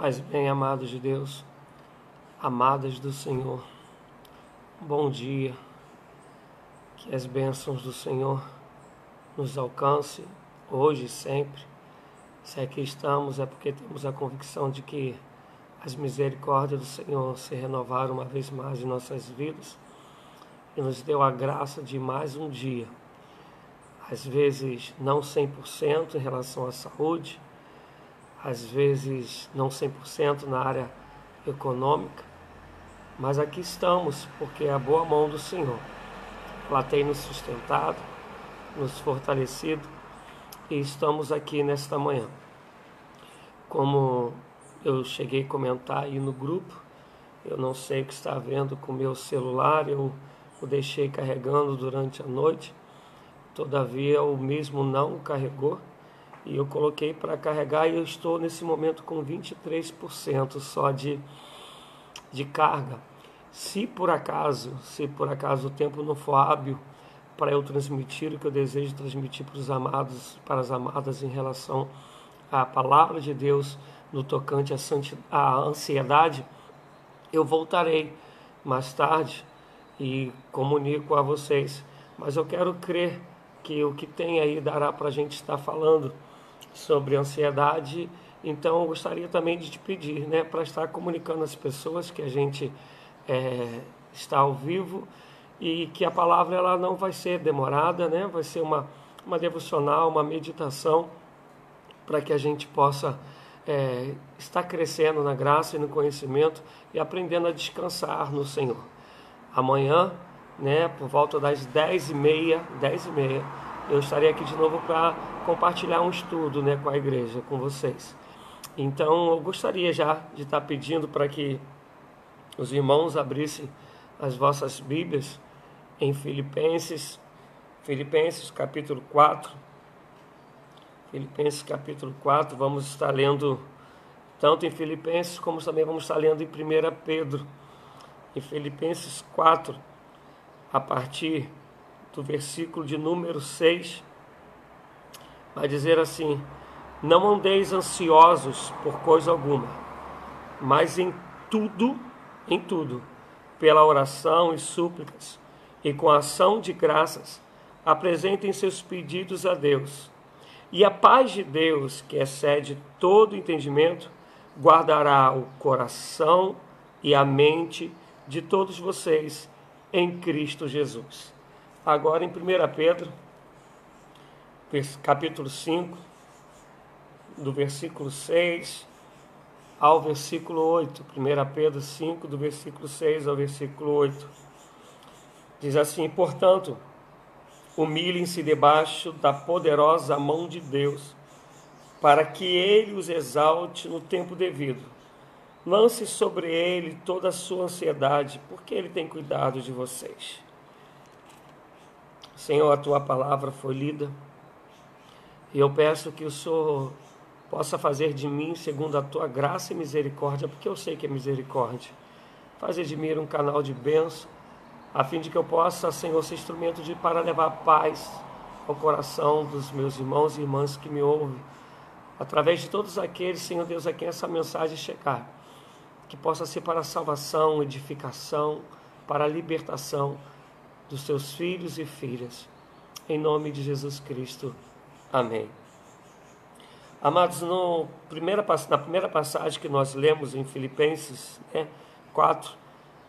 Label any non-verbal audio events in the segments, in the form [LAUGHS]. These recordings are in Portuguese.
Paz bem, amados de Deus, amadas do Senhor, bom dia, que as bênçãos do Senhor nos alcance hoje e sempre. Se aqui estamos é porque temos a convicção de que as misericórdias do Senhor se renovaram uma vez mais em nossas vidas e nos deu a graça de mais um dia. Às vezes não 100% em relação à saúde, às vezes não 100% na área econômica, mas aqui estamos porque é a boa mão do Senhor. Ela tem nos sustentado, nos fortalecido e estamos aqui nesta manhã. Como eu cheguei a comentar aí no grupo, eu não sei o que está vendo com o meu celular, eu o deixei carregando durante a noite, todavia o mesmo não carregou e eu coloquei para carregar e eu estou nesse momento com 23% só de, de carga. Se por acaso, se por acaso o tempo não for hábil para eu transmitir o que eu desejo transmitir para os amados, para as amadas em relação à palavra de Deus no tocante à ansiedade, eu voltarei mais tarde e comunico a vocês. Mas eu quero crer que o que tem aí dará para a gente estar falando sobre ansiedade. Então, eu gostaria também de te pedir né, para estar comunicando às pessoas que a gente é, está ao vivo e que a palavra ela não vai ser demorada, né? vai ser uma, uma devocional, uma meditação para que a gente possa é, estar crescendo na graça e no conhecimento e aprendendo a descansar no Senhor. Amanhã, né, por volta das dez e meia, dez e meia eu estarei aqui de novo para compartilhar um estudo né, com a igreja, com vocês. Então, eu gostaria já de estar pedindo para que os irmãos abrissem as vossas Bíblias em Filipenses, Filipenses capítulo 4. Filipenses capítulo 4, vamos estar lendo tanto em Filipenses como também vamos estar lendo em 1 Pedro. Em Filipenses 4, a partir do versículo de número 6, vai dizer assim: Não andeis ansiosos por coisa alguma, mas em tudo, em tudo, pela oração e súplicas, e com ação de graças, apresentem seus pedidos a Deus. E a paz de Deus, que excede todo entendimento, guardará o coração e a mente de todos vocês em Cristo Jesus. Agora em 1 Pedro, capítulo 5, do versículo 6 ao versículo 8. 1 Pedro 5, do versículo 6 ao versículo 8. Diz assim: Portanto, humilhem-se debaixo da poderosa mão de Deus, para que ele os exalte no tempo devido. Lance sobre ele toda a sua ansiedade, porque ele tem cuidado de vocês. Senhor, a tua palavra foi lida. E eu peço que o Senhor possa fazer de mim, segundo a tua graça e misericórdia, porque eu sei que é misericórdia, fazer de mim um canal de bênção, a fim de que eu possa, Senhor, ser instrumento de, para levar paz ao coração dos meus irmãos e irmãs que me ouvem, através de todos aqueles, Senhor Deus, a quem essa mensagem chegar, que possa ser para salvação, edificação, para libertação dos seus filhos e filhas. Em nome de Jesus Cristo. Amém. Amados, no primeira, na primeira passagem que nós lemos em Filipenses né, 4,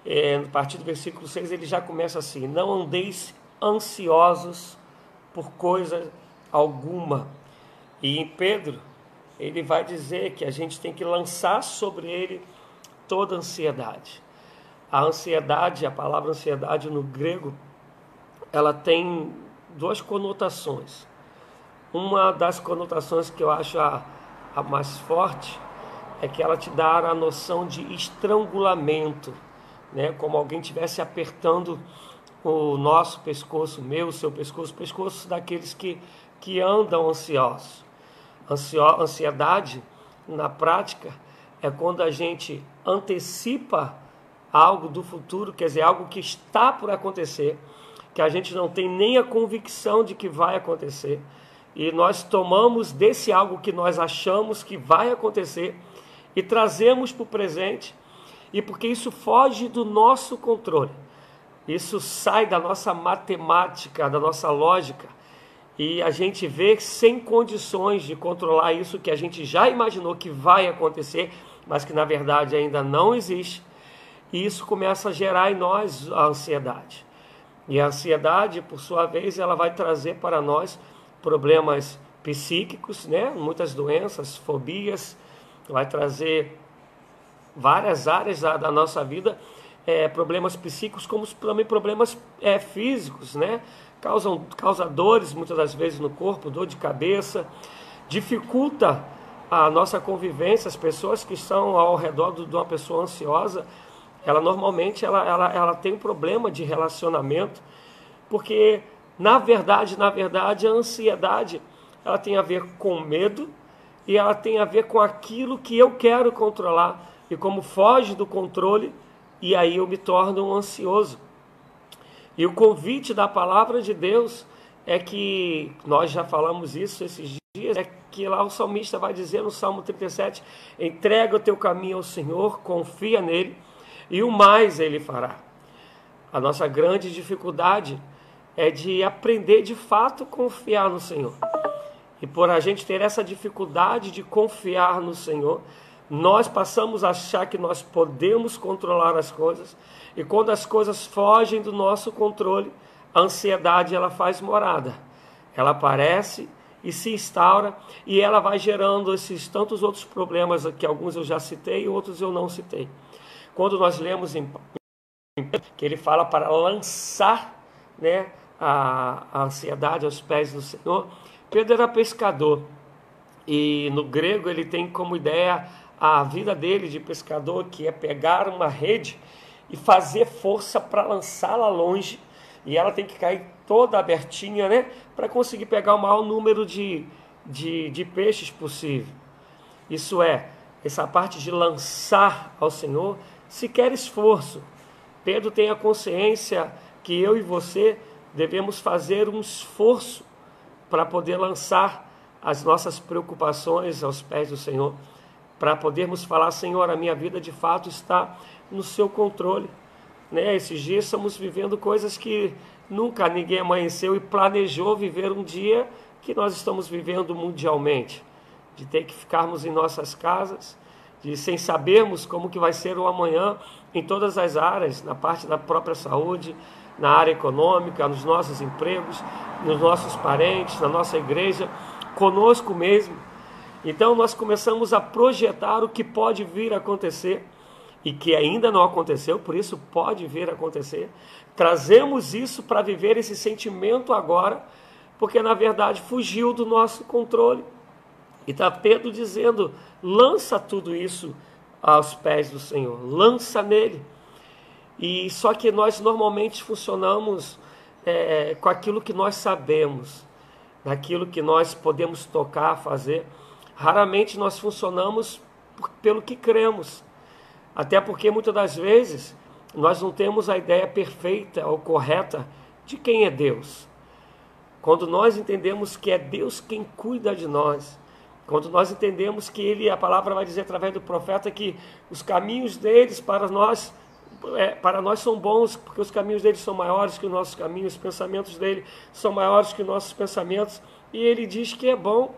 é, a partir do versículo 6, ele já começa assim: Não andeis ansiosos por coisa alguma. E em Pedro, ele vai dizer que a gente tem que lançar sobre ele toda ansiedade. A ansiedade, a palavra ansiedade no grego, ela tem duas conotações. Uma das conotações que eu acho a, a mais forte é que ela te dá a noção de estrangulamento, né? como alguém estivesse apertando o nosso pescoço, meu, o seu pescoço, o pescoço daqueles que, que andam ansiosos. Ansio, ansiedade, na prática, é quando a gente antecipa algo do futuro, quer dizer, algo que está por acontecer, que a gente não tem nem a convicção de que vai acontecer. E nós tomamos desse algo que nós achamos que vai acontecer e trazemos para o presente, e porque isso foge do nosso controle. Isso sai da nossa matemática, da nossa lógica, e a gente vê sem condições de controlar isso que a gente já imaginou que vai acontecer, mas que na verdade ainda não existe. E isso começa a gerar em nós a ansiedade. E a ansiedade, por sua vez, ela vai trazer para nós problemas psíquicos, né? muitas doenças, fobias, vai trazer várias áreas da, da nossa vida, é, problemas psíquicos, como também problemas é, físicos, né? Causam, causa dores muitas das vezes no corpo, dor de cabeça, dificulta a nossa convivência, as pessoas que estão ao redor de uma pessoa ansiosa, ela normalmente ela, ela, ela tem um problema de relacionamento, porque na verdade, na verdade, a ansiedade ela tem a ver com medo e ela tem a ver com aquilo que eu quero controlar e como foge do controle e aí eu me torno um ansioso. E o convite da palavra de Deus é que nós já falamos isso esses dias, é que lá o salmista vai dizer no Salmo 37: entrega o teu caminho ao Senhor, confia nele e o mais ele fará. A nossa grande dificuldade é de aprender de fato confiar no Senhor. E por a gente ter essa dificuldade de confiar no Senhor, nós passamos a achar que nós podemos controlar as coisas, e quando as coisas fogem do nosso controle, a ansiedade ela faz morada. Ela aparece e se instaura e ela vai gerando esses tantos outros problemas que alguns eu já citei e outros eu não citei. Quando nós lemos em que ele fala para lançar, né, a, a ansiedade aos pés do Senhor, Pedro era pescador e no grego ele tem como ideia a vida dele de pescador, que é pegar uma rede e fazer força para lançá-la longe, e ela tem que cair toda abertinha, né, para conseguir pegar o maior número de, de, de peixes possível. Isso é, essa parte de lançar ao Senhor, se quer esforço. Pedro tem a consciência que eu e você devemos fazer um esforço para poder lançar as nossas preocupações aos pés do Senhor, para podermos falar, Senhor, a minha vida de fato está no seu controle. Né? Esses dias estamos vivendo coisas que nunca ninguém amanheceu e planejou viver um dia que nós estamos vivendo mundialmente, de ter que ficarmos em nossas casas, de sem sabermos como que vai ser o amanhã em todas as áreas, na parte da própria saúde, na área econômica, nos nossos empregos, nos nossos parentes, na nossa igreja, conosco mesmo. Então nós começamos a projetar o que pode vir a acontecer e que ainda não aconteceu, por isso pode vir a acontecer. Trazemos isso para viver esse sentimento agora, porque na verdade fugiu do nosso controle. E está Pedro dizendo: lança tudo isso aos pés do Senhor, lança nele. E só que nós normalmente funcionamos é, com aquilo que nós sabemos, naquilo que nós podemos tocar, fazer. Raramente nós funcionamos por, pelo que cremos. Até porque muitas das vezes nós não temos a ideia perfeita ou correta de quem é Deus. Quando nós entendemos que é Deus quem cuida de nós, quando nós entendemos que ele, a palavra vai dizer através do profeta que os caminhos deles para nós é, para nós são bons, porque os caminhos dele são maiores que os nossos caminhos, os pensamentos dele são maiores que os nossos pensamentos, e ele diz que é bom.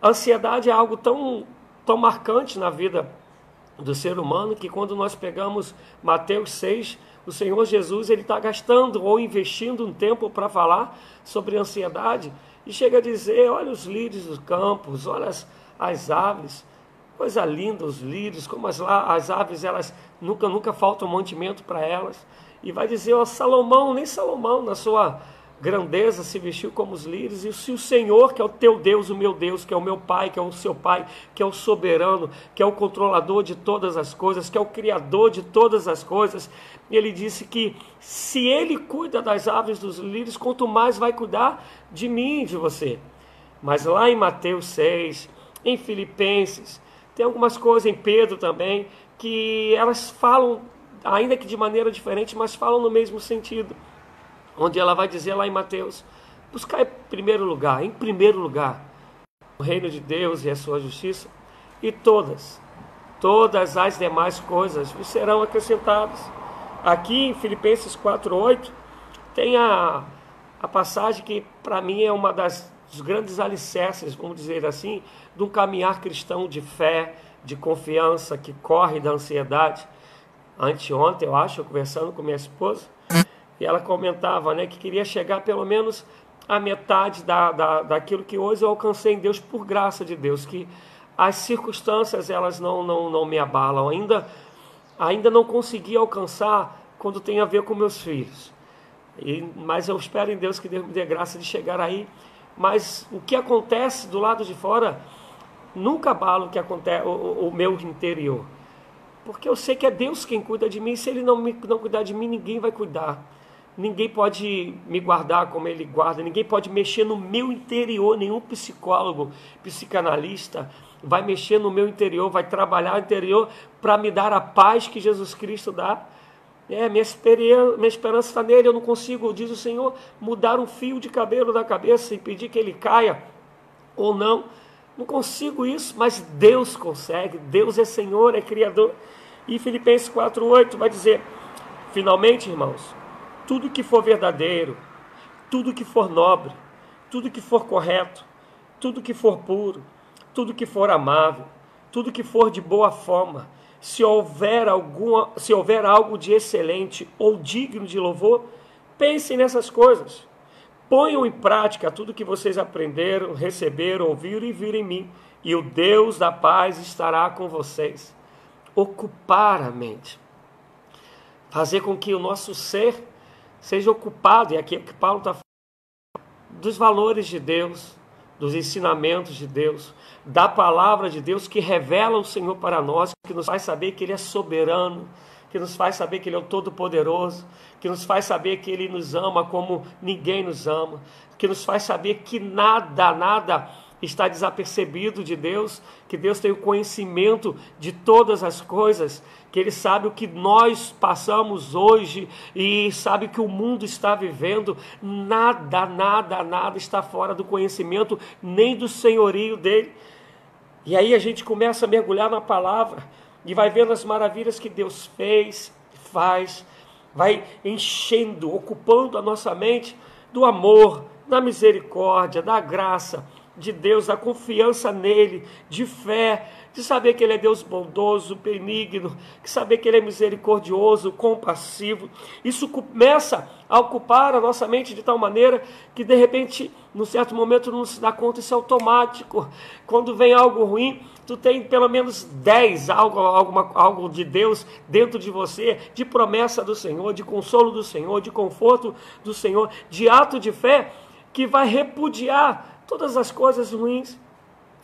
A ansiedade é algo tão, tão marcante na vida do ser humano que quando nós pegamos Mateus 6, o Senhor Jesus ele está gastando ou investindo um tempo para falar sobre ansiedade e chega a dizer: olha os lírios dos campos, olha as, as aves, coisa linda os lírios, como as, as aves elas nunca, nunca falta um mantimento para elas. E vai dizer, ó, Salomão, nem Salomão, na sua grandeza, se vestiu como os lírios, e se o Senhor, que é o teu Deus, o meu Deus, que é o meu Pai, que é o seu Pai, que é o soberano, que é o controlador de todas as coisas, que é o criador de todas as coisas, ele disse que se ele cuida das aves dos lírios, quanto mais vai cuidar de mim de você. Mas lá em Mateus 6, em Filipenses, tem algumas coisas em Pedro também, que elas falam, ainda que de maneira diferente, mas falam no mesmo sentido. Onde ela vai dizer lá em Mateus: buscar em primeiro lugar, em primeiro lugar, o reino de Deus e a sua justiça, e todas, todas as demais coisas serão acrescentadas. Aqui em Filipenses 4:8 tem a, a passagem que para mim é uma das dos grandes alicerces, vamos dizer assim, de um caminhar cristão de fé, de confiança, que corre da ansiedade. Anteontem, eu acho, eu conversando com minha esposa, e ela comentava né, que queria chegar pelo menos a metade da, da, daquilo que hoje eu alcancei em Deus por graça de Deus, que as circunstâncias elas não, não, não me abalam, ainda, ainda não consegui alcançar quando tem a ver com meus filhos. E, mas eu espero em Deus que Deus me dê graça de chegar aí. Mas o que acontece do lado de fora nunca abala o que acontece o, o meu interior. Porque eu sei que é Deus quem cuida de mim, se Ele não, me, não cuidar de mim, ninguém vai cuidar. Ninguém pode me guardar como Ele guarda, ninguém pode mexer no meu interior, nenhum psicólogo, psicanalista vai mexer no meu interior, vai trabalhar o interior para me dar a paz que Jesus Cristo dá. É, minha, minha esperança está nele, eu não consigo, diz o Senhor, mudar um fio de cabelo da cabeça, impedir que ele caia ou não. Não consigo isso, mas Deus consegue. Deus é Senhor, é Criador. E Filipenses 4,8 vai dizer: finalmente, irmãos, tudo que for verdadeiro, tudo que for nobre, tudo que for correto, tudo que for puro, tudo que for amável, tudo que for de boa forma, se houver alguma, se houver algo de excelente ou digno de louvor, pensem nessas coisas. Ponham em prática tudo que vocês aprenderam, receberam, ouviram e viram em mim, e o Deus da paz estará com vocês. Ocupar a mente. Fazer com que o nosso ser seja ocupado, e aqui é que Paulo está falando, dos valores de Deus, dos ensinamentos de Deus, da palavra de Deus que revela o Senhor para nós, que nos faz saber que Ele é soberano, que nos faz saber que Ele é o Todo-Poderoso, que nos faz saber que Ele nos ama como ninguém nos ama, que nos faz saber que nada, nada está desapercebido de Deus, que Deus tem o conhecimento de todas as coisas, que Ele sabe o que nós passamos hoje e sabe que o mundo está vivendo. Nada, nada, nada está fora do conhecimento, nem do senhorio dele. E aí a gente começa a mergulhar na palavra e vai vendo as maravilhas que Deus fez, faz, vai enchendo, ocupando a nossa mente do amor, da misericórdia, da graça de Deus, da confiança nele, de fé, de saber que Ele é Deus bondoso, benigno, de saber que Ele é misericordioso, compassivo. Isso começa a ocupar a nossa mente de tal maneira que, de repente, num certo momento, não se dá conta, isso é automático. Quando vem algo ruim, tu tem pelo menos 10 algo, alguma, algo de Deus dentro de você, de promessa do Senhor, de consolo do Senhor, de conforto do Senhor, de ato de fé que vai repudiar todas as coisas ruins.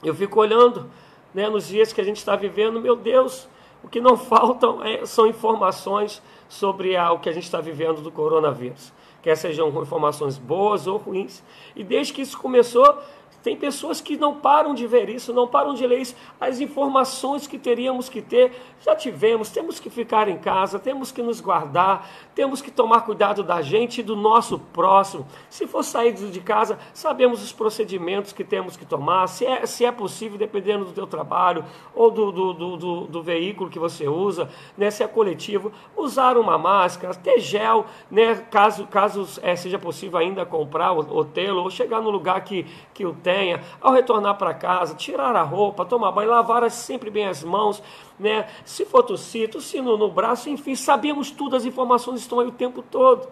Eu fico olhando né, nos dias que a gente está vivendo, meu Deus, o que não [LAUGHS] faltam é, são informações sobre a, o que a gente está vivendo do coronavírus. Quer sejam informações boas ou ruins. E desde que isso começou, tem pessoas que não param de ver isso, não param de ler isso. As informações que teríamos que ter, já tivemos. Temos que ficar em casa, temos que nos guardar, temos que tomar cuidado da gente e do nosso próximo. Se for sair de casa, sabemos os procedimentos que temos que tomar, se é, se é possível, dependendo do teu trabalho ou do, do, do, do, do veículo que você usa, né, se é coletivo, usar uma máscara, ter gel, né, caso, caso é, seja possível ainda comprar ou, ou tê-lo, ou chegar no lugar que, que o tenha, ao retornar para casa, tirar a roupa, tomar banho, lavar sempre bem as mãos, né? Se for tossir, tossir no, no braço, enfim, sabemos tudo, as informações estão aí o tempo todo.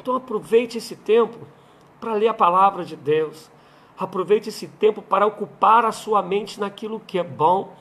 Então aproveite esse tempo para ler a palavra de Deus. Aproveite esse tempo para ocupar a sua mente naquilo que é bom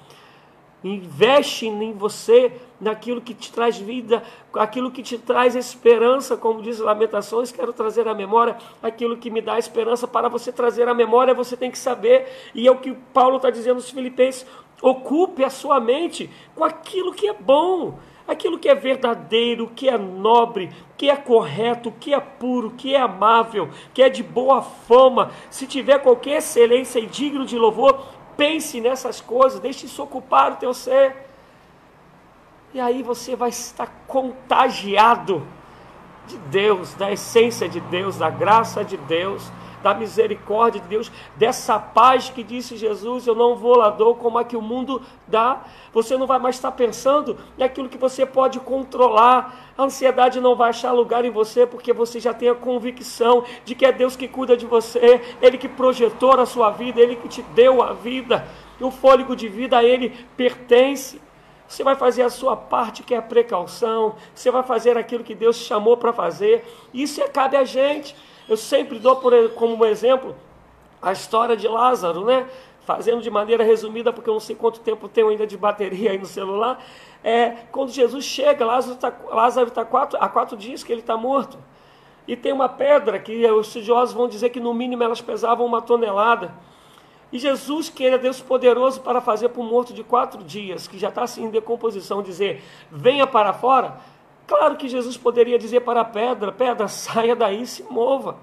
Investe em você, naquilo que te traz vida, aquilo que te traz esperança, como diz Lamentações, quero trazer à memória aquilo que me dá esperança. Para você trazer à memória, você tem que saber, e é o que Paulo está dizendo aos Filipenses: ocupe a sua mente com aquilo que é bom, aquilo que é verdadeiro, que é nobre, que é correto, que é puro, que é amável, que é de boa fama. Se tiver qualquer excelência e digno de louvor, Pense nessas coisas, deixe isso ocupar o teu ser. E aí você vai estar contagiado de Deus, da essência de Deus, da graça de Deus, da misericórdia de Deus, dessa paz que disse Jesus: Eu não vou lá dou como a que o mundo dá. Você não vai mais estar pensando naquilo que você pode controlar. A ansiedade não vai achar lugar em você, porque você já tem a convicção de que é Deus que cuida de você, Ele que projetou a sua vida, Ele que te deu a vida. O fôlego de vida a Ele pertence. Você vai fazer a sua parte, que é a precaução. Você vai fazer aquilo que Deus chamou para fazer. Isso é, cabe a gente. Eu sempre dou por, como exemplo a história de Lázaro, né? Fazendo de maneira resumida, porque eu não sei quanto tempo tenho ainda de bateria aí no celular. É, quando Jesus chega, Lázaro está Lázaro tá quatro, há quatro dias que ele está morto. E tem uma pedra que os estudiosos vão dizer que no mínimo elas pesavam uma tonelada. E Jesus, que era Deus poderoso para fazer para um morto de quatro dias, que já está assim em decomposição, dizer: venha para fora. Claro que Jesus poderia dizer para a pedra: pedra, [LAUGHS] saia daí, se mova.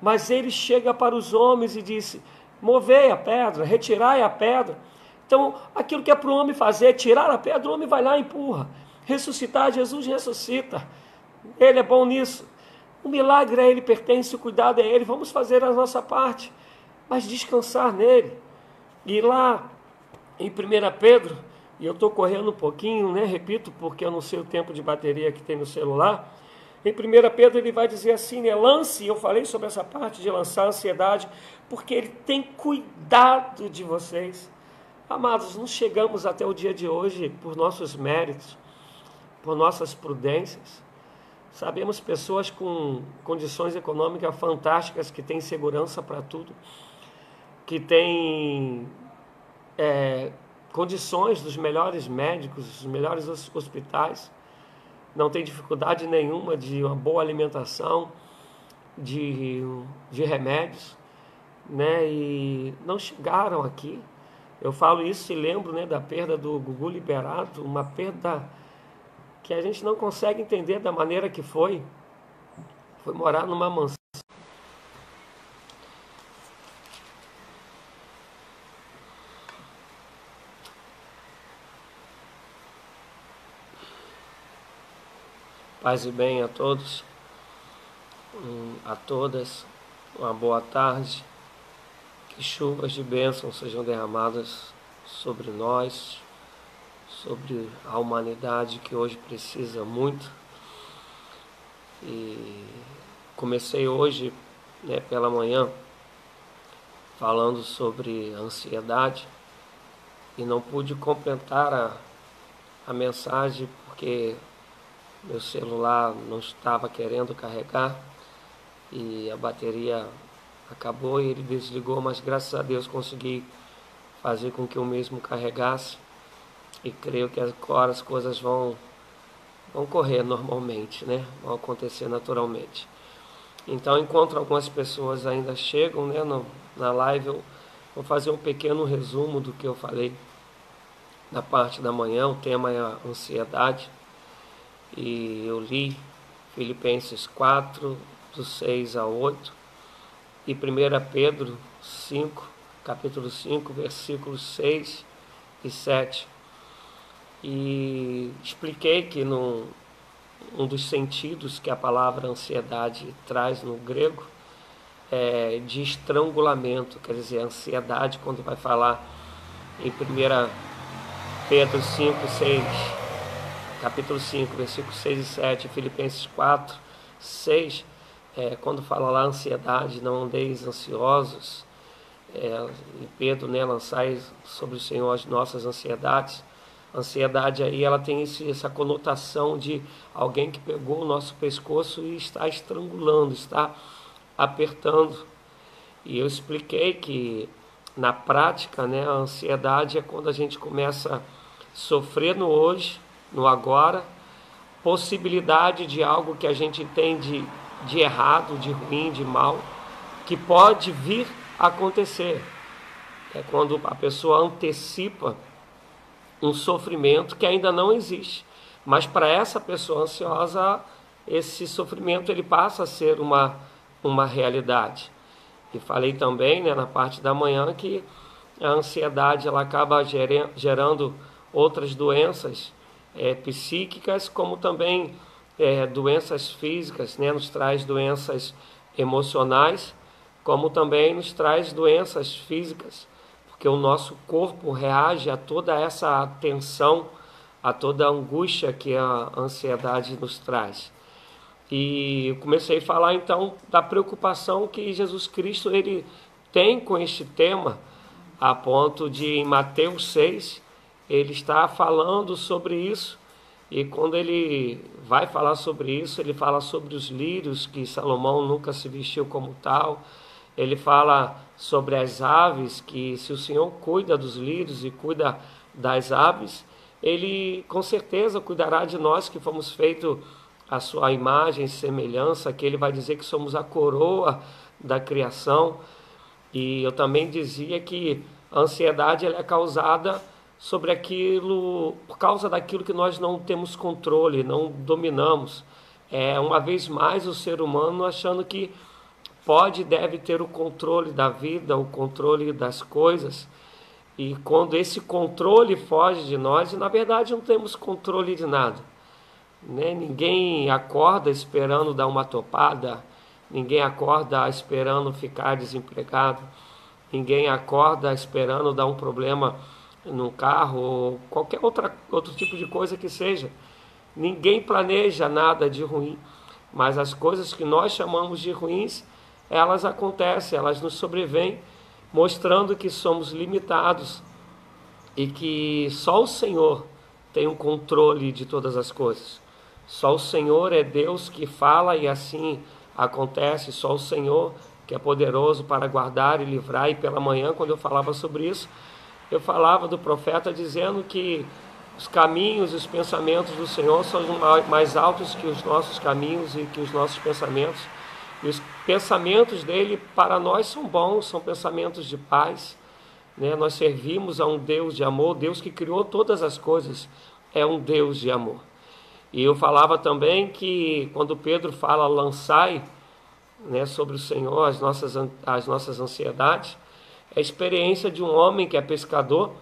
Mas ele chega para os homens e disse: movei a pedra, retirai a pedra. Então, aquilo que é para o homem fazer, tirar a pedra, o homem vai lá e empurra. Ressuscitar, Jesus ressuscita. Ele é bom nisso. O milagre a ele pertence, o cuidado é ele. Vamos fazer a nossa parte mas descansar nele. E lá em 1 Pedro, e eu estou correndo um pouquinho, né? repito, porque eu não sei o tempo de bateria que tem no celular. Em 1 Pedro ele vai dizer assim, né? lance, eu falei sobre essa parte de lançar a ansiedade, porque ele tem cuidado de vocês. Amados, não chegamos até o dia de hoje por nossos méritos, por nossas prudências. Sabemos pessoas com condições econômicas fantásticas que têm segurança para tudo que tem é, condições dos melhores médicos, dos melhores hospitais, não tem dificuldade nenhuma de uma boa alimentação, de, de remédios, né? E não chegaram aqui. Eu falo isso e lembro né, da perda do Gugu Liberado, uma perda que a gente não consegue entender da maneira que foi. Foi morar numa mansão Paz e bem a todos, a todas, uma boa tarde. Que chuvas de bênção sejam derramadas sobre nós, sobre a humanidade que hoje precisa muito. E comecei hoje, né, pela manhã, falando sobre ansiedade e não pude completar a, a mensagem porque meu celular não estava querendo carregar e a bateria acabou e ele desligou, mas graças a Deus consegui fazer com que eu mesmo carregasse e creio que agora as coisas vão vão correr normalmente, né? Vão acontecer naturalmente. Então, enquanto algumas pessoas ainda chegam, né, no, na live, eu vou fazer um pequeno resumo do que eu falei na parte da manhã. O tema é a ansiedade e eu li Filipenses 4, do 6 a 8, e 1 Pedro 5, capítulo 5, versículos 6 e 7. E expliquei que no, um dos sentidos que a palavra ansiedade traz no grego é de estrangulamento, quer dizer, ansiedade, quando vai falar em 1 Pedro 5, 6 capítulo 5, versículos 6 e 7, Filipenses 4, 6, é, quando fala lá ansiedade, não andeis ansiosos, é, e Pedro, né, lançai sobre o Senhor as nossas ansiedades. Ansiedade aí, ela tem esse, essa conotação de alguém que pegou o nosso pescoço e está estrangulando, está apertando. E eu expliquei que na prática, né, a ansiedade é quando a gente começa a sofrer no hoje, no agora, possibilidade de algo que a gente tem de, de errado, de ruim, de mal, que pode vir a acontecer. É quando a pessoa antecipa um sofrimento que ainda não existe. Mas para essa pessoa ansiosa, esse sofrimento ele passa a ser uma, uma realidade. E falei também né, na parte da manhã que a ansiedade ela acaba gerando outras doenças é, psíquicas, como também é, doenças físicas, né? nos traz doenças emocionais, como também nos traz doenças físicas, porque o nosso corpo reage a toda essa tensão, a toda a angústia que a ansiedade nos traz. E comecei a falar então da preocupação que Jesus Cristo ele tem com este tema, a ponto de em Mateus 6 ele está falando sobre isso. E quando ele vai falar sobre isso, ele fala sobre os lírios, que Salomão nunca se vestiu como tal. Ele fala sobre as aves, que se o Senhor cuida dos lírios e cuida das aves, ele com certeza cuidará de nós que fomos feitos a sua imagem e semelhança, que ele vai dizer que somos a coroa da criação. E eu também dizia que a ansiedade ela é causada sobre aquilo, por causa daquilo que nós não temos controle, não dominamos. É uma vez mais o ser humano achando que pode e deve ter o controle da vida, o controle das coisas. E quando esse controle foge de nós, na verdade não temos controle de nada. Né? Ninguém acorda esperando dar uma topada, ninguém acorda esperando ficar desempregado, ninguém acorda esperando dar um problema no carro ou qualquer outra, outro tipo de coisa que seja. Ninguém planeja nada de ruim, mas as coisas que nós chamamos de ruins, elas acontecem, elas nos sobrevêm, mostrando que somos limitados e que só o Senhor tem o um controle de todas as coisas. Só o Senhor é Deus que fala e assim acontece. Só o Senhor que é poderoso para guardar e livrar. E pela manhã, quando eu falava sobre isso, eu falava do profeta dizendo que os caminhos e os pensamentos do Senhor são mais altos que os nossos caminhos e que os nossos pensamentos. E os pensamentos dele para nós são bons, são pensamentos de paz. Né? Nós servimos a um Deus de amor, Deus que criou todas as coisas, é um Deus de amor. E eu falava também que quando Pedro fala lançai né, sobre o Senhor as nossas, as nossas ansiedades, a experiência de um homem que é pescador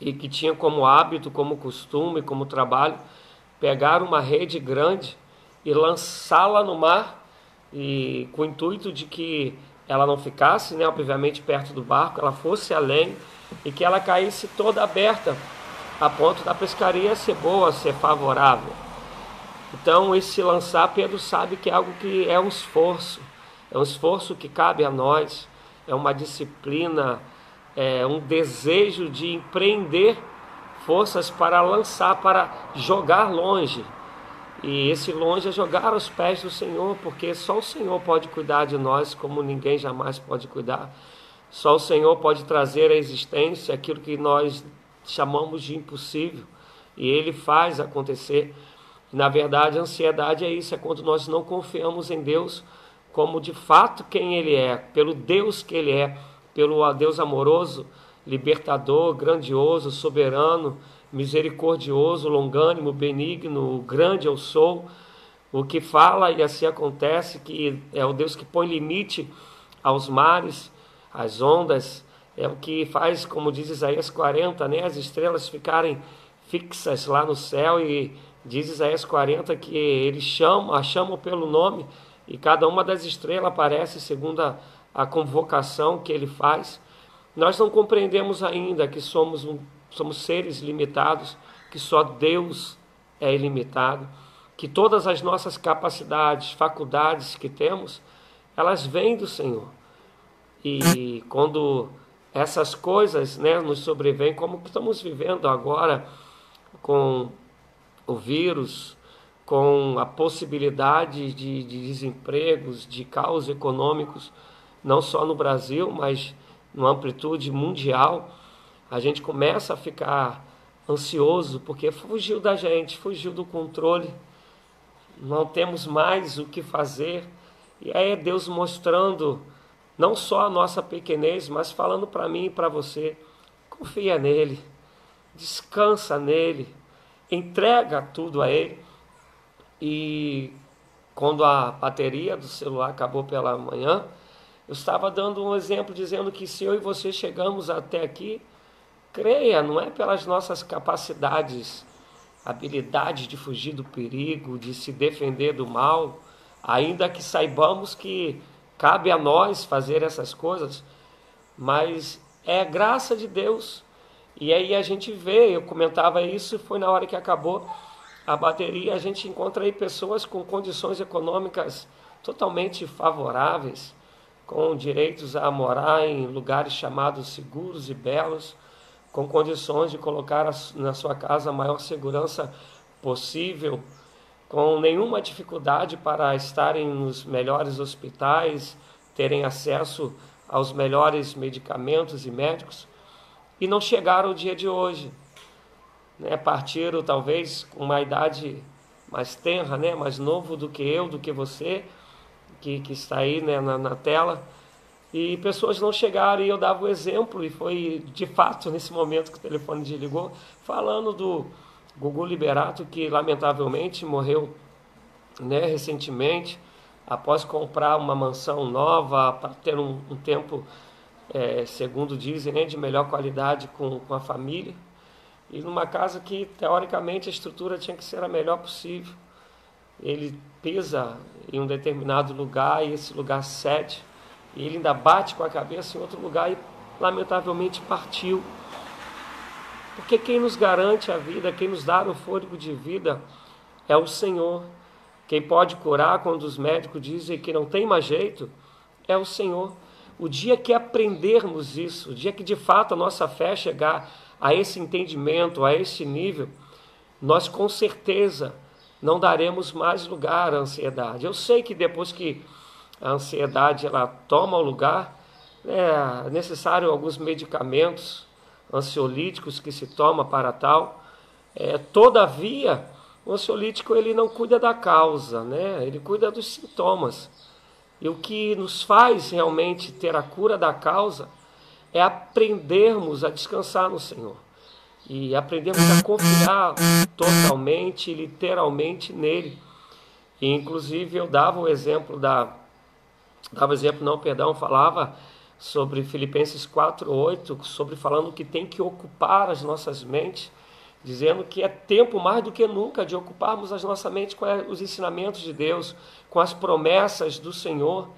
e que tinha como hábito, como costume, como trabalho, pegar uma rede grande e lançá-la no mar e com o intuito de que ela não ficasse, né, obviamente, perto do barco, ela fosse além e que ela caísse toda aberta a ponto da pescaria ser boa, ser favorável. Então, esse lançar, Pedro sabe que é algo que é um esforço, é um esforço que cabe a nós, é uma disciplina, é um desejo de empreender forças para lançar, para jogar longe. E esse longe é jogar aos pés do Senhor, porque só o Senhor pode cuidar de nós como ninguém jamais pode cuidar. Só o Senhor pode trazer à existência aquilo que nós chamamos de impossível e ele faz acontecer. Na verdade, a ansiedade é isso, é quando nós não confiamos em Deus como de fato quem ele é, pelo Deus que ele é, pelo Deus amoroso, libertador, grandioso, soberano, misericordioso, longânimo, benigno, grande eu sou, o que fala e assim acontece, que é o Deus que põe limite aos mares, às ondas, é o que faz, como diz Isaías 40, né, as estrelas ficarem fixas lá no céu e diz Isaías 40 que ele chama, a pelo nome e cada uma das estrelas aparece segundo a, a convocação que ele faz. Nós não compreendemos ainda que somos, um, somos seres limitados, que só Deus é ilimitado, que todas as nossas capacidades, faculdades que temos, elas vêm do Senhor. E quando essas coisas né, nos sobrevêm, como estamos vivendo agora com o vírus, com a possibilidade de, de desempregos, de caos econômicos, não só no Brasil, mas numa amplitude mundial, a gente começa a ficar ansioso porque fugiu da gente, fugiu do controle, não temos mais o que fazer. E aí é Deus mostrando não só a nossa pequenez, mas falando para mim e para você: confia nele, descansa nele, entrega tudo a ele. E quando a bateria do celular acabou pela manhã, eu estava dando um exemplo dizendo que se eu e você chegamos até aqui, creia, não é pelas nossas capacidades, habilidades de fugir do perigo, de se defender do mal, ainda que saibamos que cabe a nós fazer essas coisas, mas é graça de Deus. E aí a gente vê, eu comentava isso, foi na hora que acabou a bateria, a gente encontra aí pessoas com condições econômicas totalmente favoráveis, com direitos a morar em lugares chamados seguros e belos, com condições de colocar na sua casa a maior segurança possível, com nenhuma dificuldade para estarem nos melhores hospitais, terem acesso aos melhores medicamentos e médicos, e não chegaram o dia de hoje. Né? Partiram talvez com uma idade mais tenra, né? mais novo do que eu, do que você, que, que está aí né? na, na tela. E pessoas não chegaram e eu dava o exemplo, e foi de fato [LAUGHS] nesse momento que o telefone desligou, falando do Gugu Liberato, que lamentavelmente morreu né, recentemente, após comprar uma mansão nova, para ter um, um tempo, é, segundo dizem, né, de melhor qualidade com, com a família. E numa casa que, teoricamente, a estrutura tinha que ser a melhor possível. Ele pisa em um determinado lugar e esse lugar cede. E ele ainda bate com a cabeça em outro lugar e, lamentavelmente, partiu. Porque quem nos garante a vida, quem nos dá o fôlego de vida, é o Senhor. Quem pode curar quando os médicos dizem que não tem mais jeito, é o Senhor. O dia que aprendermos isso, o dia que de fato a nossa fé chegar a esse entendimento, a esse nível, nós com certeza não daremos mais lugar à ansiedade. Eu sei que depois que a ansiedade ela toma o lugar, é necessário alguns medicamentos, ansiolíticos que se toma para tal. É, todavia, o ansiolítico ele não cuida da causa, né? ele cuida dos sintomas. E o que nos faz realmente ter a cura da causa é aprendermos a descansar no Senhor. E aprendermos a confiar totalmente literalmente nele. E, inclusive eu dava o exemplo da. Dava exemplo, não, perdão, falava sobre Filipenses 4:8, sobre falando que tem que ocupar as nossas mentes, dizendo que é tempo mais do que nunca de ocuparmos as nossas mentes com os ensinamentos de Deus, com as promessas do Senhor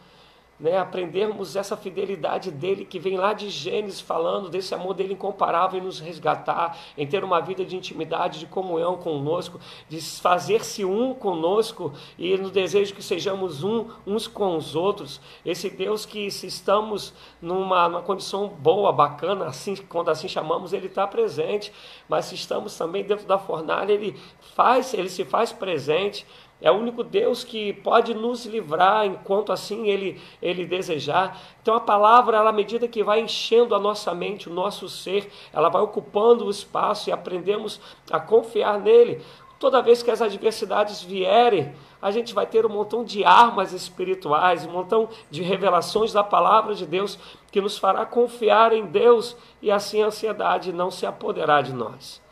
né, aprendermos essa fidelidade dele que vem lá de Gênesis falando desse amor dele incomparável em nos resgatar, em ter uma vida de intimidade, de comunhão conosco, de fazer-se um conosco e no desejo que sejamos um uns com os outros. Esse Deus que se estamos numa, numa condição boa, bacana, assim quando assim chamamos, ele está presente, mas se estamos também dentro da fornalha, ele faz, ele se faz presente é o único Deus que pode nos livrar enquanto assim ele, ele desejar. Então a palavra, ela, à medida que vai enchendo a nossa mente, o nosso ser, ela vai ocupando o espaço e aprendemos a confiar nele. Toda vez que as adversidades vierem, a gente vai ter um montão de armas espirituais, um montão de revelações da palavra de Deus que nos fará confiar em Deus e assim a ansiedade não se apoderar de nós.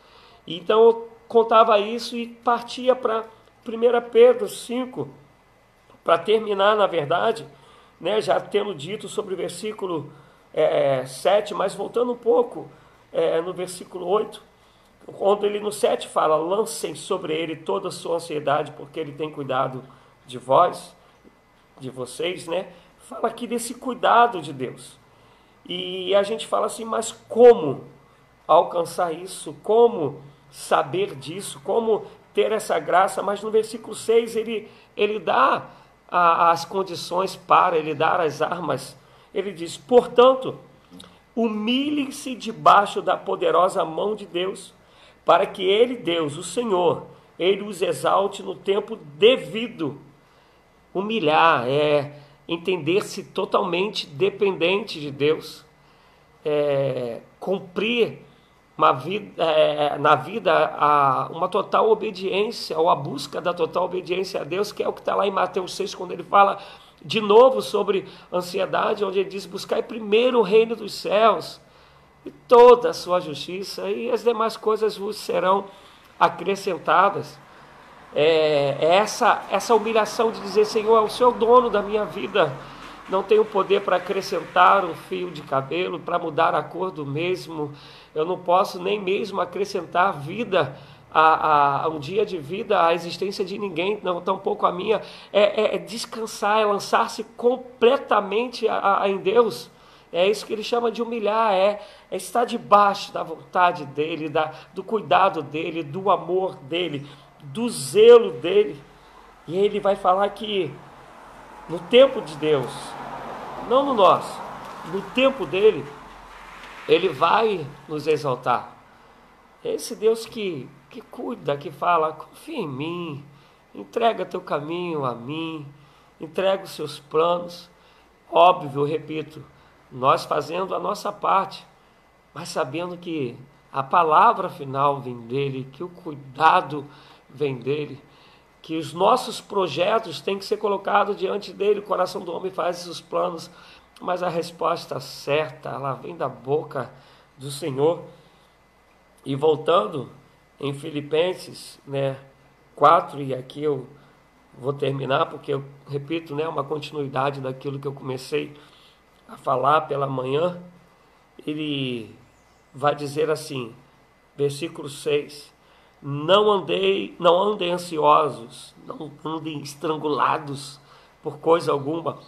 Então eu contava isso e partia para 1 Pedro 5, para terminar, na verdade, né, já tendo dito sobre o versículo é, 7, mas voltando um pouco é, no versículo 8, onde ele no 7 fala: lancem sobre ele toda a sua ansiedade, porque ele tem cuidado de vós, de vocês, né? Fala aqui desse cuidado de Deus. E a gente fala assim, mas como alcançar isso? Como saber disso? Como ter essa graça, mas no versículo 6 ele, ele dá a, as condições para, ele dar as armas. Ele diz: portanto, humilhem-se debaixo da poderosa mão de Deus, para que ele, Deus, o Senhor, ele os exalte no tempo devido. Humilhar é entender-se totalmente dependente de Deus, é, cumprir uma vida, é, na vida a, uma total obediência, ou a busca da total obediência a Deus, que é o que está lá em Mateus 6, quando ele fala de novo sobre ansiedade, onde ele diz: Buscai primeiro o reino dos céus e toda a sua justiça, e as demais coisas vos serão acrescentadas. É, é essa, essa humilhação de dizer: Senhor, é o Senhor dono da minha vida não tenho poder para acrescentar um fio de cabelo, para mudar a cor do mesmo, eu não posso nem mesmo acrescentar vida a, a, um dia de vida, a existência de ninguém, não tampouco a minha, é, é, é descansar, é lançar-se completamente a, a, em Deus. É isso que ele chama de humilhar, é, é estar debaixo da vontade dele, da, do cuidado dele, do amor dele, do zelo dele. E ele vai falar que no tempo de Deus, não no nosso, no tempo dele, ele vai nos exaltar. É esse Deus que, que cuida, que fala, confia em mim, entrega teu caminho a mim, entrega os seus planos. Óbvio, repito, nós fazendo a nossa parte, mas sabendo que a palavra final vem dele, que o cuidado vem dele, que os nossos projetos têm que ser colocados diante dele. O coração do homem faz os planos, mas a resposta certa, ela vem da boca do Senhor. E voltando em Filipenses, né, 4, e aqui eu vou terminar porque eu repito, né, uma continuidade daquilo que eu comecei a falar pela manhã, ele vai dizer assim, versículo 6: Não andei, não andem ansiosos, não andem estrangulados por coisa alguma,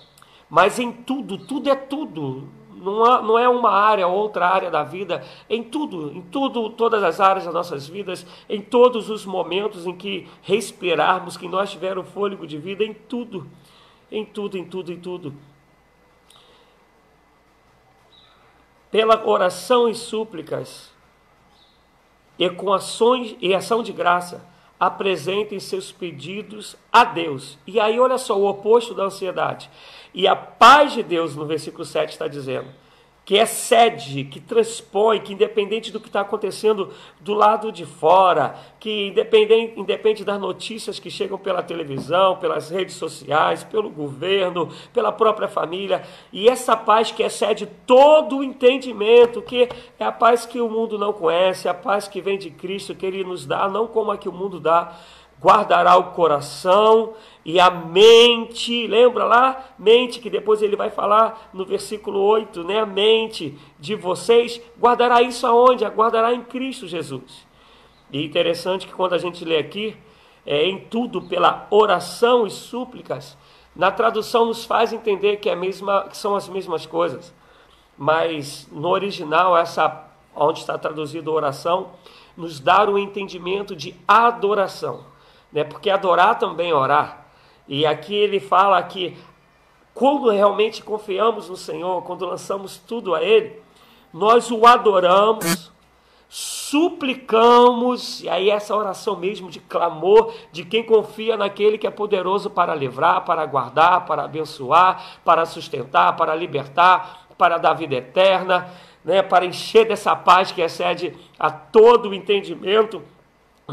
mas em tudo, tudo é tudo. Não, é uma área, outra área da vida, em tudo, em tudo, todas as áreas das nossas vidas, em todos os momentos em que respirarmos, que nós tivermos fôlego de vida, em tudo, em tudo, em tudo, em tudo. pela oração e súplicas e com ações e ação de graça, apresentem seus pedidos a Deus. E aí, olha só, o oposto da ansiedade. E a paz de Deus, no versículo 7, está dizendo: que excede, que transpõe, que independente do que está acontecendo do lado de fora, que independente, independe das notícias que chegam pela televisão, pelas redes sociais, pelo governo, pela própria família, e essa paz que excede todo o entendimento, que é a paz que o mundo não conhece, a paz que vem de Cristo, que Ele nos dá, não como a que o mundo dá, guardará o coração e a mente, lembra lá? Mente, que depois ele vai falar no versículo 8, né? A mente de vocês, guardará isso aonde? Guardará em Cristo Jesus. E interessante que quando a gente lê aqui, é, em tudo pela oração e súplicas, na tradução nos faz entender que, é mesma, que são as mesmas coisas. Mas no original, essa onde está traduzido oração, nos dá o entendimento de adoração né? porque adorar também é orar. E aqui ele fala que quando realmente confiamos no Senhor, quando lançamos tudo a Ele, nós o adoramos, suplicamos, e aí essa oração mesmo de clamor de quem confia naquele que é poderoso para livrar, para guardar, para abençoar, para sustentar, para libertar, para dar vida eterna, né, para encher dessa paz que excede a todo o entendimento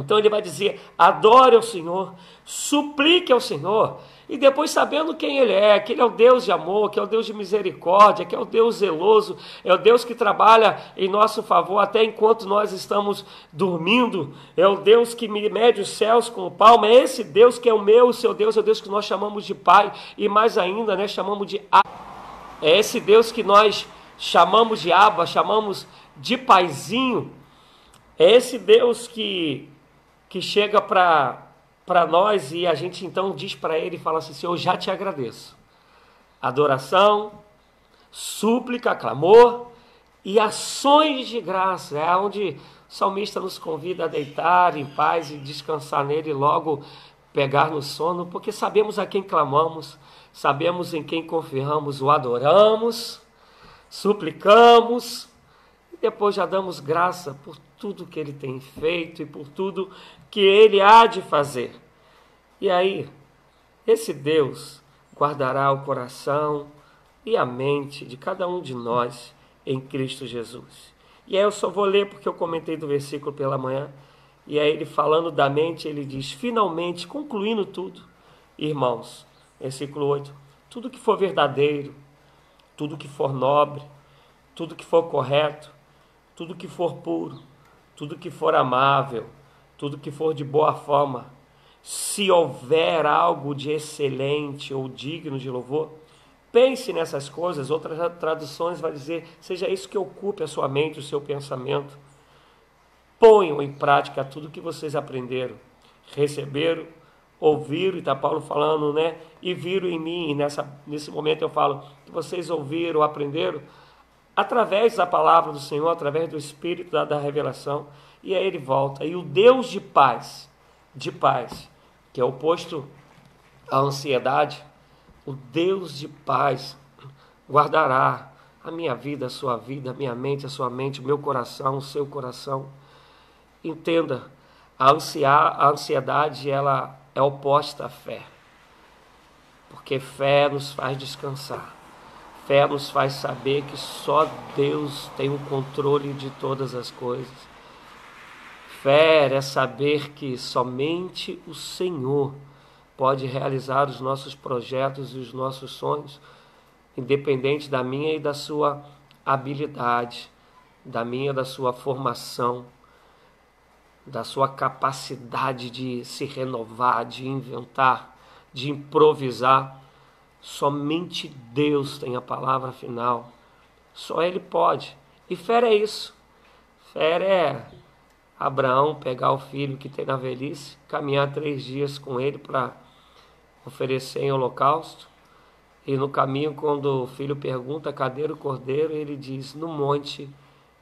então ele vai dizer: adore ao Senhor, suplique ao Senhor, e depois sabendo quem Ele é, que Ele é o Deus de amor, que é o Deus de misericórdia, que é o Deus zeloso, é o Deus que trabalha em nosso favor até enquanto nós estamos dormindo, é o Deus que mede os céus com o palmo, é esse Deus que é o meu, o seu Deus, é o Deus que nós chamamos de Pai, e mais ainda, né, chamamos de Abba. É esse Deus que nós chamamos de Abba, chamamos de Paizinho, é esse Deus que que chega para nós e a gente então diz para ele e fala assim: Senhor, já te agradeço. Adoração, súplica, clamor e ações de graça. É onde o salmista nos convida a deitar em paz e descansar nele e logo pegar no sono, porque sabemos a quem clamamos, sabemos em quem confiamos, o adoramos, suplicamos depois já damos graça por tudo que ele tem feito e por tudo que ele há de fazer. E aí, esse Deus guardará o coração e a mente de cada um de nós em Cristo Jesus. E aí eu só vou ler porque eu comentei do versículo pela manhã. E aí ele falando da mente, ele diz: finalmente, concluindo tudo, irmãos, versículo 8: tudo que for verdadeiro, tudo que for nobre, tudo que for correto, tudo que for puro, tudo que for amável, tudo que for de boa forma, se houver algo de excelente ou digno de louvor, pense nessas coisas. Outras traduções vai dizer: seja isso que ocupe a sua mente, o seu pensamento. ponham em prática tudo que vocês aprenderam, receberam, ouviram, e está Paulo falando, né? E viram em mim, e nessa, nesse momento eu falo que vocês ouviram, aprenderam, através da palavra do Senhor, através do Espírito da, da revelação, e aí ele volta. E o Deus de paz, de paz, que é oposto à ansiedade, o Deus de paz guardará a minha vida, a sua vida, a minha mente, a sua mente, o meu coração, o seu coração. Entenda, a, a ansiedade ela é oposta à fé. Porque fé nos faz descansar. Fé nos faz saber que só Deus tem o controle de todas as coisas. Fé é saber que somente o Senhor pode realizar os nossos projetos e os nossos sonhos independente da minha e da sua habilidade, da minha e da sua formação, da sua capacidade de se renovar, de inventar, de improvisar. Somente Deus tem a palavra final. Só Ele pode. E fé é isso. Fé é Abraão pegar o filho que tem na velhice, caminhar três dias com ele para oferecer em holocausto e no caminho, quando o filho pergunta, cadê o cordeiro? Ele diz, no monte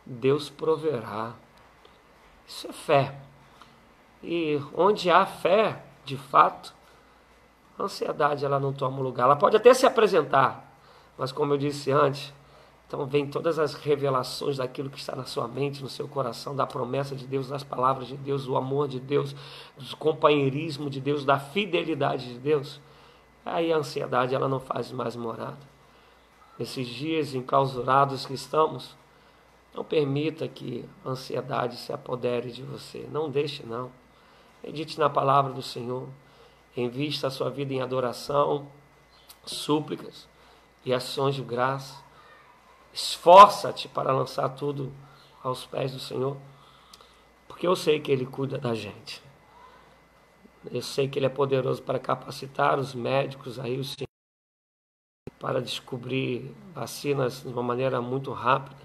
Deus proverá. Isso é fé. E onde há fé, de fato, a ansiedade ela não toma lugar. Ela pode até se apresentar, mas como eu disse antes, então vem todas as revelações daquilo que está na sua mente, no seu coração, da promessa de Deus, das palavras de Deus, do amor de Deus, do companheirismo de Deus, da fidelidade de Deus aí a ansiedade ela não faz mais morada. Nesses dias enclausurados que estamos, não permita que a ansiedade se apodere de você. Não deixe, não. Medite na palavra do Senhor. Invista a sua vida em adoração, súplicas e ações de graça. Esforça-te para lançar tudo aos pés do Senhor, porque eu sei que Ele cuida da gente. Eu sei que Ele é poderoso para capacitar os médicos aí, os para descobrir vacinas de uma maneira muito rápida.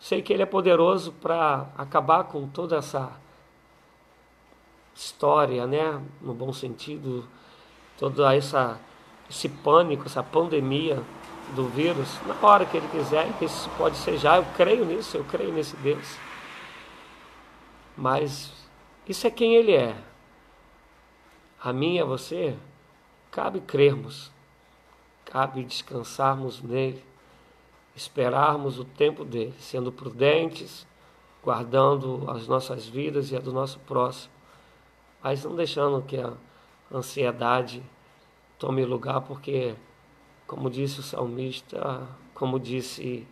Sei que Ele é poderoso para acabar com toda essa história, né, no bom sentido, toda essa esse pânico, essa pandemia do vírus, na hora que Ele quiser, isso pode ser já. Eu creio nisso, eu creio nesse Deus. Mas isso é quem Ele é a mim e a você, cabe crermos, cabe descansarmos nele, esperarmos o tempo dele, sendo prudentes, guardando as nossas vidas e a do nosso próximo, mas não deixando que a ansiedade tome lugar, porque, como disse o salmista, como disse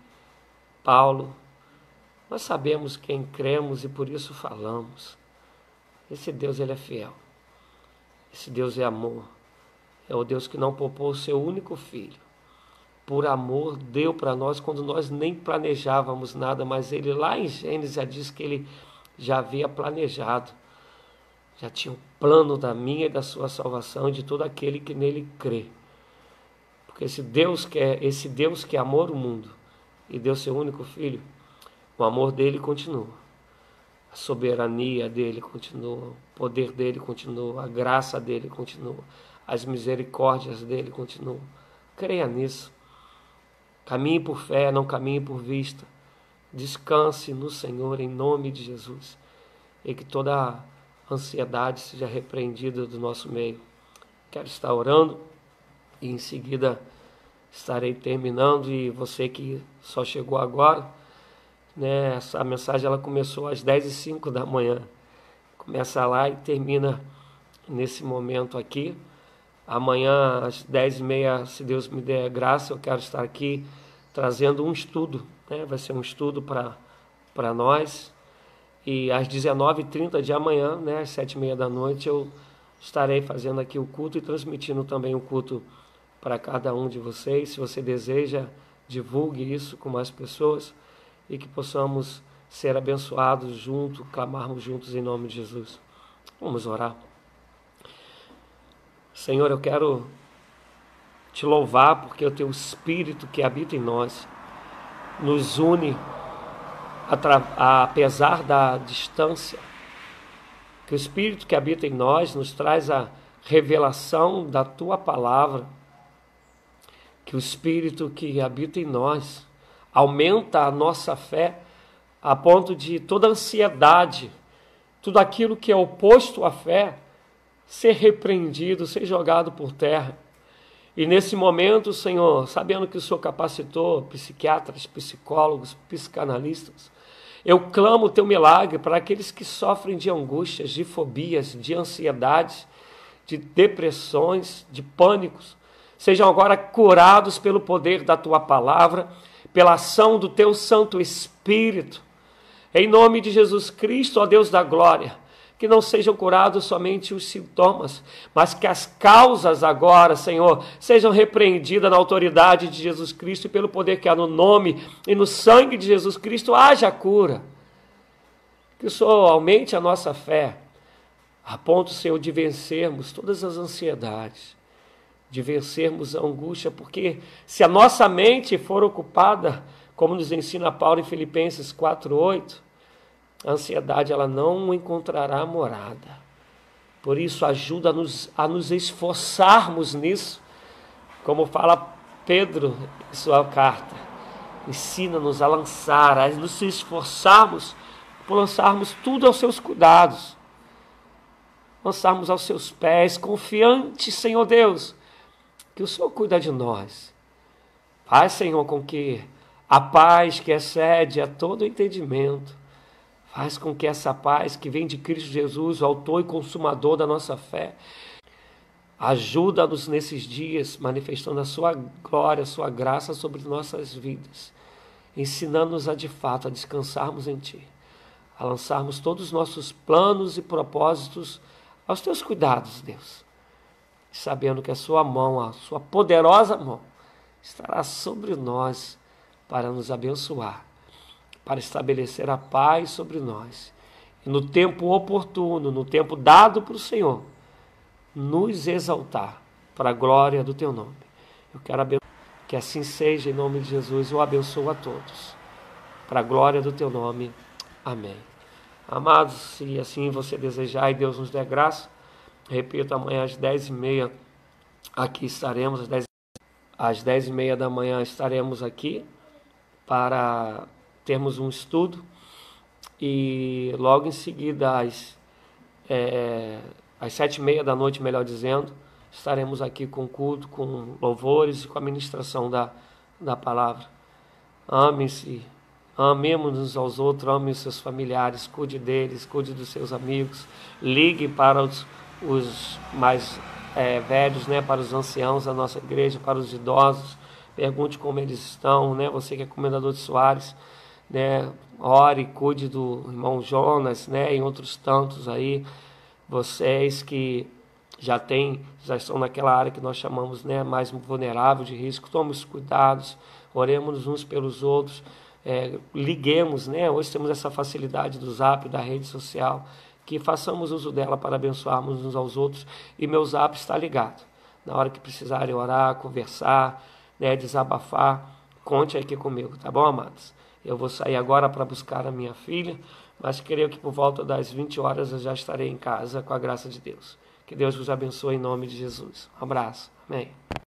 Paulo, nós sabemos quem cremos e por isso falamos. Esse Deus ele é fiel. Esse Deus é amor. É o Deus que não poupou o seu único filho. Por amor, deu para nós quando nós nem planejávamos nada, mas ele lá em Gênesis já diz que ele já havia planejado. Já tinha o plano da minha e da sua salvação e de todo aquele que nele crê. Porque esse Deus que é, esse Deus que amou o mundo e deu seu único filho, o amor dele continua. A soberania dele continua, o poder dele continua, a graça dele continua, as misericórdias dele continuam. Creia nisso. Caminhe por fé, não caminhe por vista. Descanse no Senhor em nome de Jesus. E que toda ansiedade seja repreendida do nosso meio. Quero estar orando e em seguida estarei terminando. E você que só chegou agora, né? Essa mensagem ela começou às 10 e 05 da manhã. Começa lá e termina nesse momento aqui. Amanhã, às 10 e meia, se Deus me der graça, eu quero estar aqui trazendo um estudo. Né? Vai ser um estudo para nós. E às 19h30 de amanhã, né, às 7h30 da noite, eu estarei fazendo aqui o culto e transmitindo também o culto para cada um de vocês. Se você deseja, divulgue isso com mais pessoas e que possamos ser abençoados juntos, clamarmos juntos em nome de Jesus. Vamos orar. Senhor, eu quero te louvar porque o teu Espírito que habita em nós nos une apesar da distância, que o Espírito que habita em nós nos traz a revelação da tua palavra, que o Espírito que habita em nós aumenta a nossa fé a ponto de toda ansiedade, tudo aquilo que é oposto à fé, ser repreendido, ser jogado por terra. E nesse momento, Senhor, sabendo que o Senhor capacitou psiquiatras, psicólogos, psicanalistas, eu clamo o teu milagre para aqueles que sofrem de angústias, de fobias, de ansiedades, de depressões, de pânicos. Sejam agora curados pelo poder da tua palavra, pela ação do teu Santo Espírito. Em nome de Jesus Cristo, ó Deus da glória, que não sejam curados somente os sintomas, mas que as causas agora, Senhor, sejam repreendidas na autoridade de Jesus Cristo e pelo poder que há no nome e no sangue de Jesus Cristo haja cura. Que o Senhor aumente a nossa fé, a ponto, Senhor, de vencermos todas as ansiedades, de vencermos a angústia, porque se a nossa mente for ocupada, como nos ensina Paulo em Filipenses 4:8, a ansiedade ela não encontrará morada. Por isso, ajuda-nos a nos esforçarmos nisso, como fala Pedro em sua carta. Ensina-nos a lançar, a nos esforçarmos por lançarmos tudo aos seus cuidados, lançarmos aos seus pés, confiante, Senhor Deus, que o Senhor cuida de nós. Faz, Senhor, com que a paz que excede a todo entendimento Faz com que essa paz que vem de Cristo Jesus, o autor e consumador da nossa fé, ajuda-nos nesses dias, manifestando a sua glória, a sua graça sobre nossas vidas, ensinando-nos a de fato a descansarmos em Ti, a lançarmos todos os nossos planos e propósitos aos Teus cuidados, Deus, sabendo que a Sua mão, a Sua poderosa mão, estará sobre nós para nos abençoar para estabelecer a paz sobre nós. E no tempo oportuno, no tempo dado para o Senhor, nos exaltar para a glória do teu nome. Eu quero abençoar, que assim seja em nome de Jesus. Eu abençoo a todos. Para a glória do teu nome. Amém. Amados, se assim você desejar e Deus nos der graça, repito, amanhã às dez e meia aqui estaremos, às dez, às dez e meia da manhã estaremos aqui para termos um estudo e logo em seguida às, é, às sete e meia da noite, melhor dizendo, estaremos aqui com culto, com louvores e com a ministração da, da palavra. Amem-se, amemos uns aos outros, amem os seus familiares, cuide deles, cuide dos seus amigos, ligue para os, os mais é, velhos, né, para os anciãos da nossa igreja, para os idosos, pergunte como eles estão, né, você que é comendador de Soares, né? Ore, cuide do irmão Jonas, né? E outros tantos aí, vocês que já têm, já estão naquela área que nós chamamos, né? Mais vulnerável de risco, tomemos cuidados, oremos uns pelos outros, é, liguemos, né? Hoje temos essa facilidade do Zap, da rede social, que façamos uso dela para abençoarmos uns aos outros. E meu Zap está ligado. Na hora que precisarem orar, conversar, né? Desabafar, conte aqui comigo, tá bom, amados? Eu vou sair agora para buscar a minha filha, mas creio que por volta das 20 horas eu já estarei em casa com a graça de Deus. Que Deus vos abençoe em nome de Jesus. Um abraço. Amém.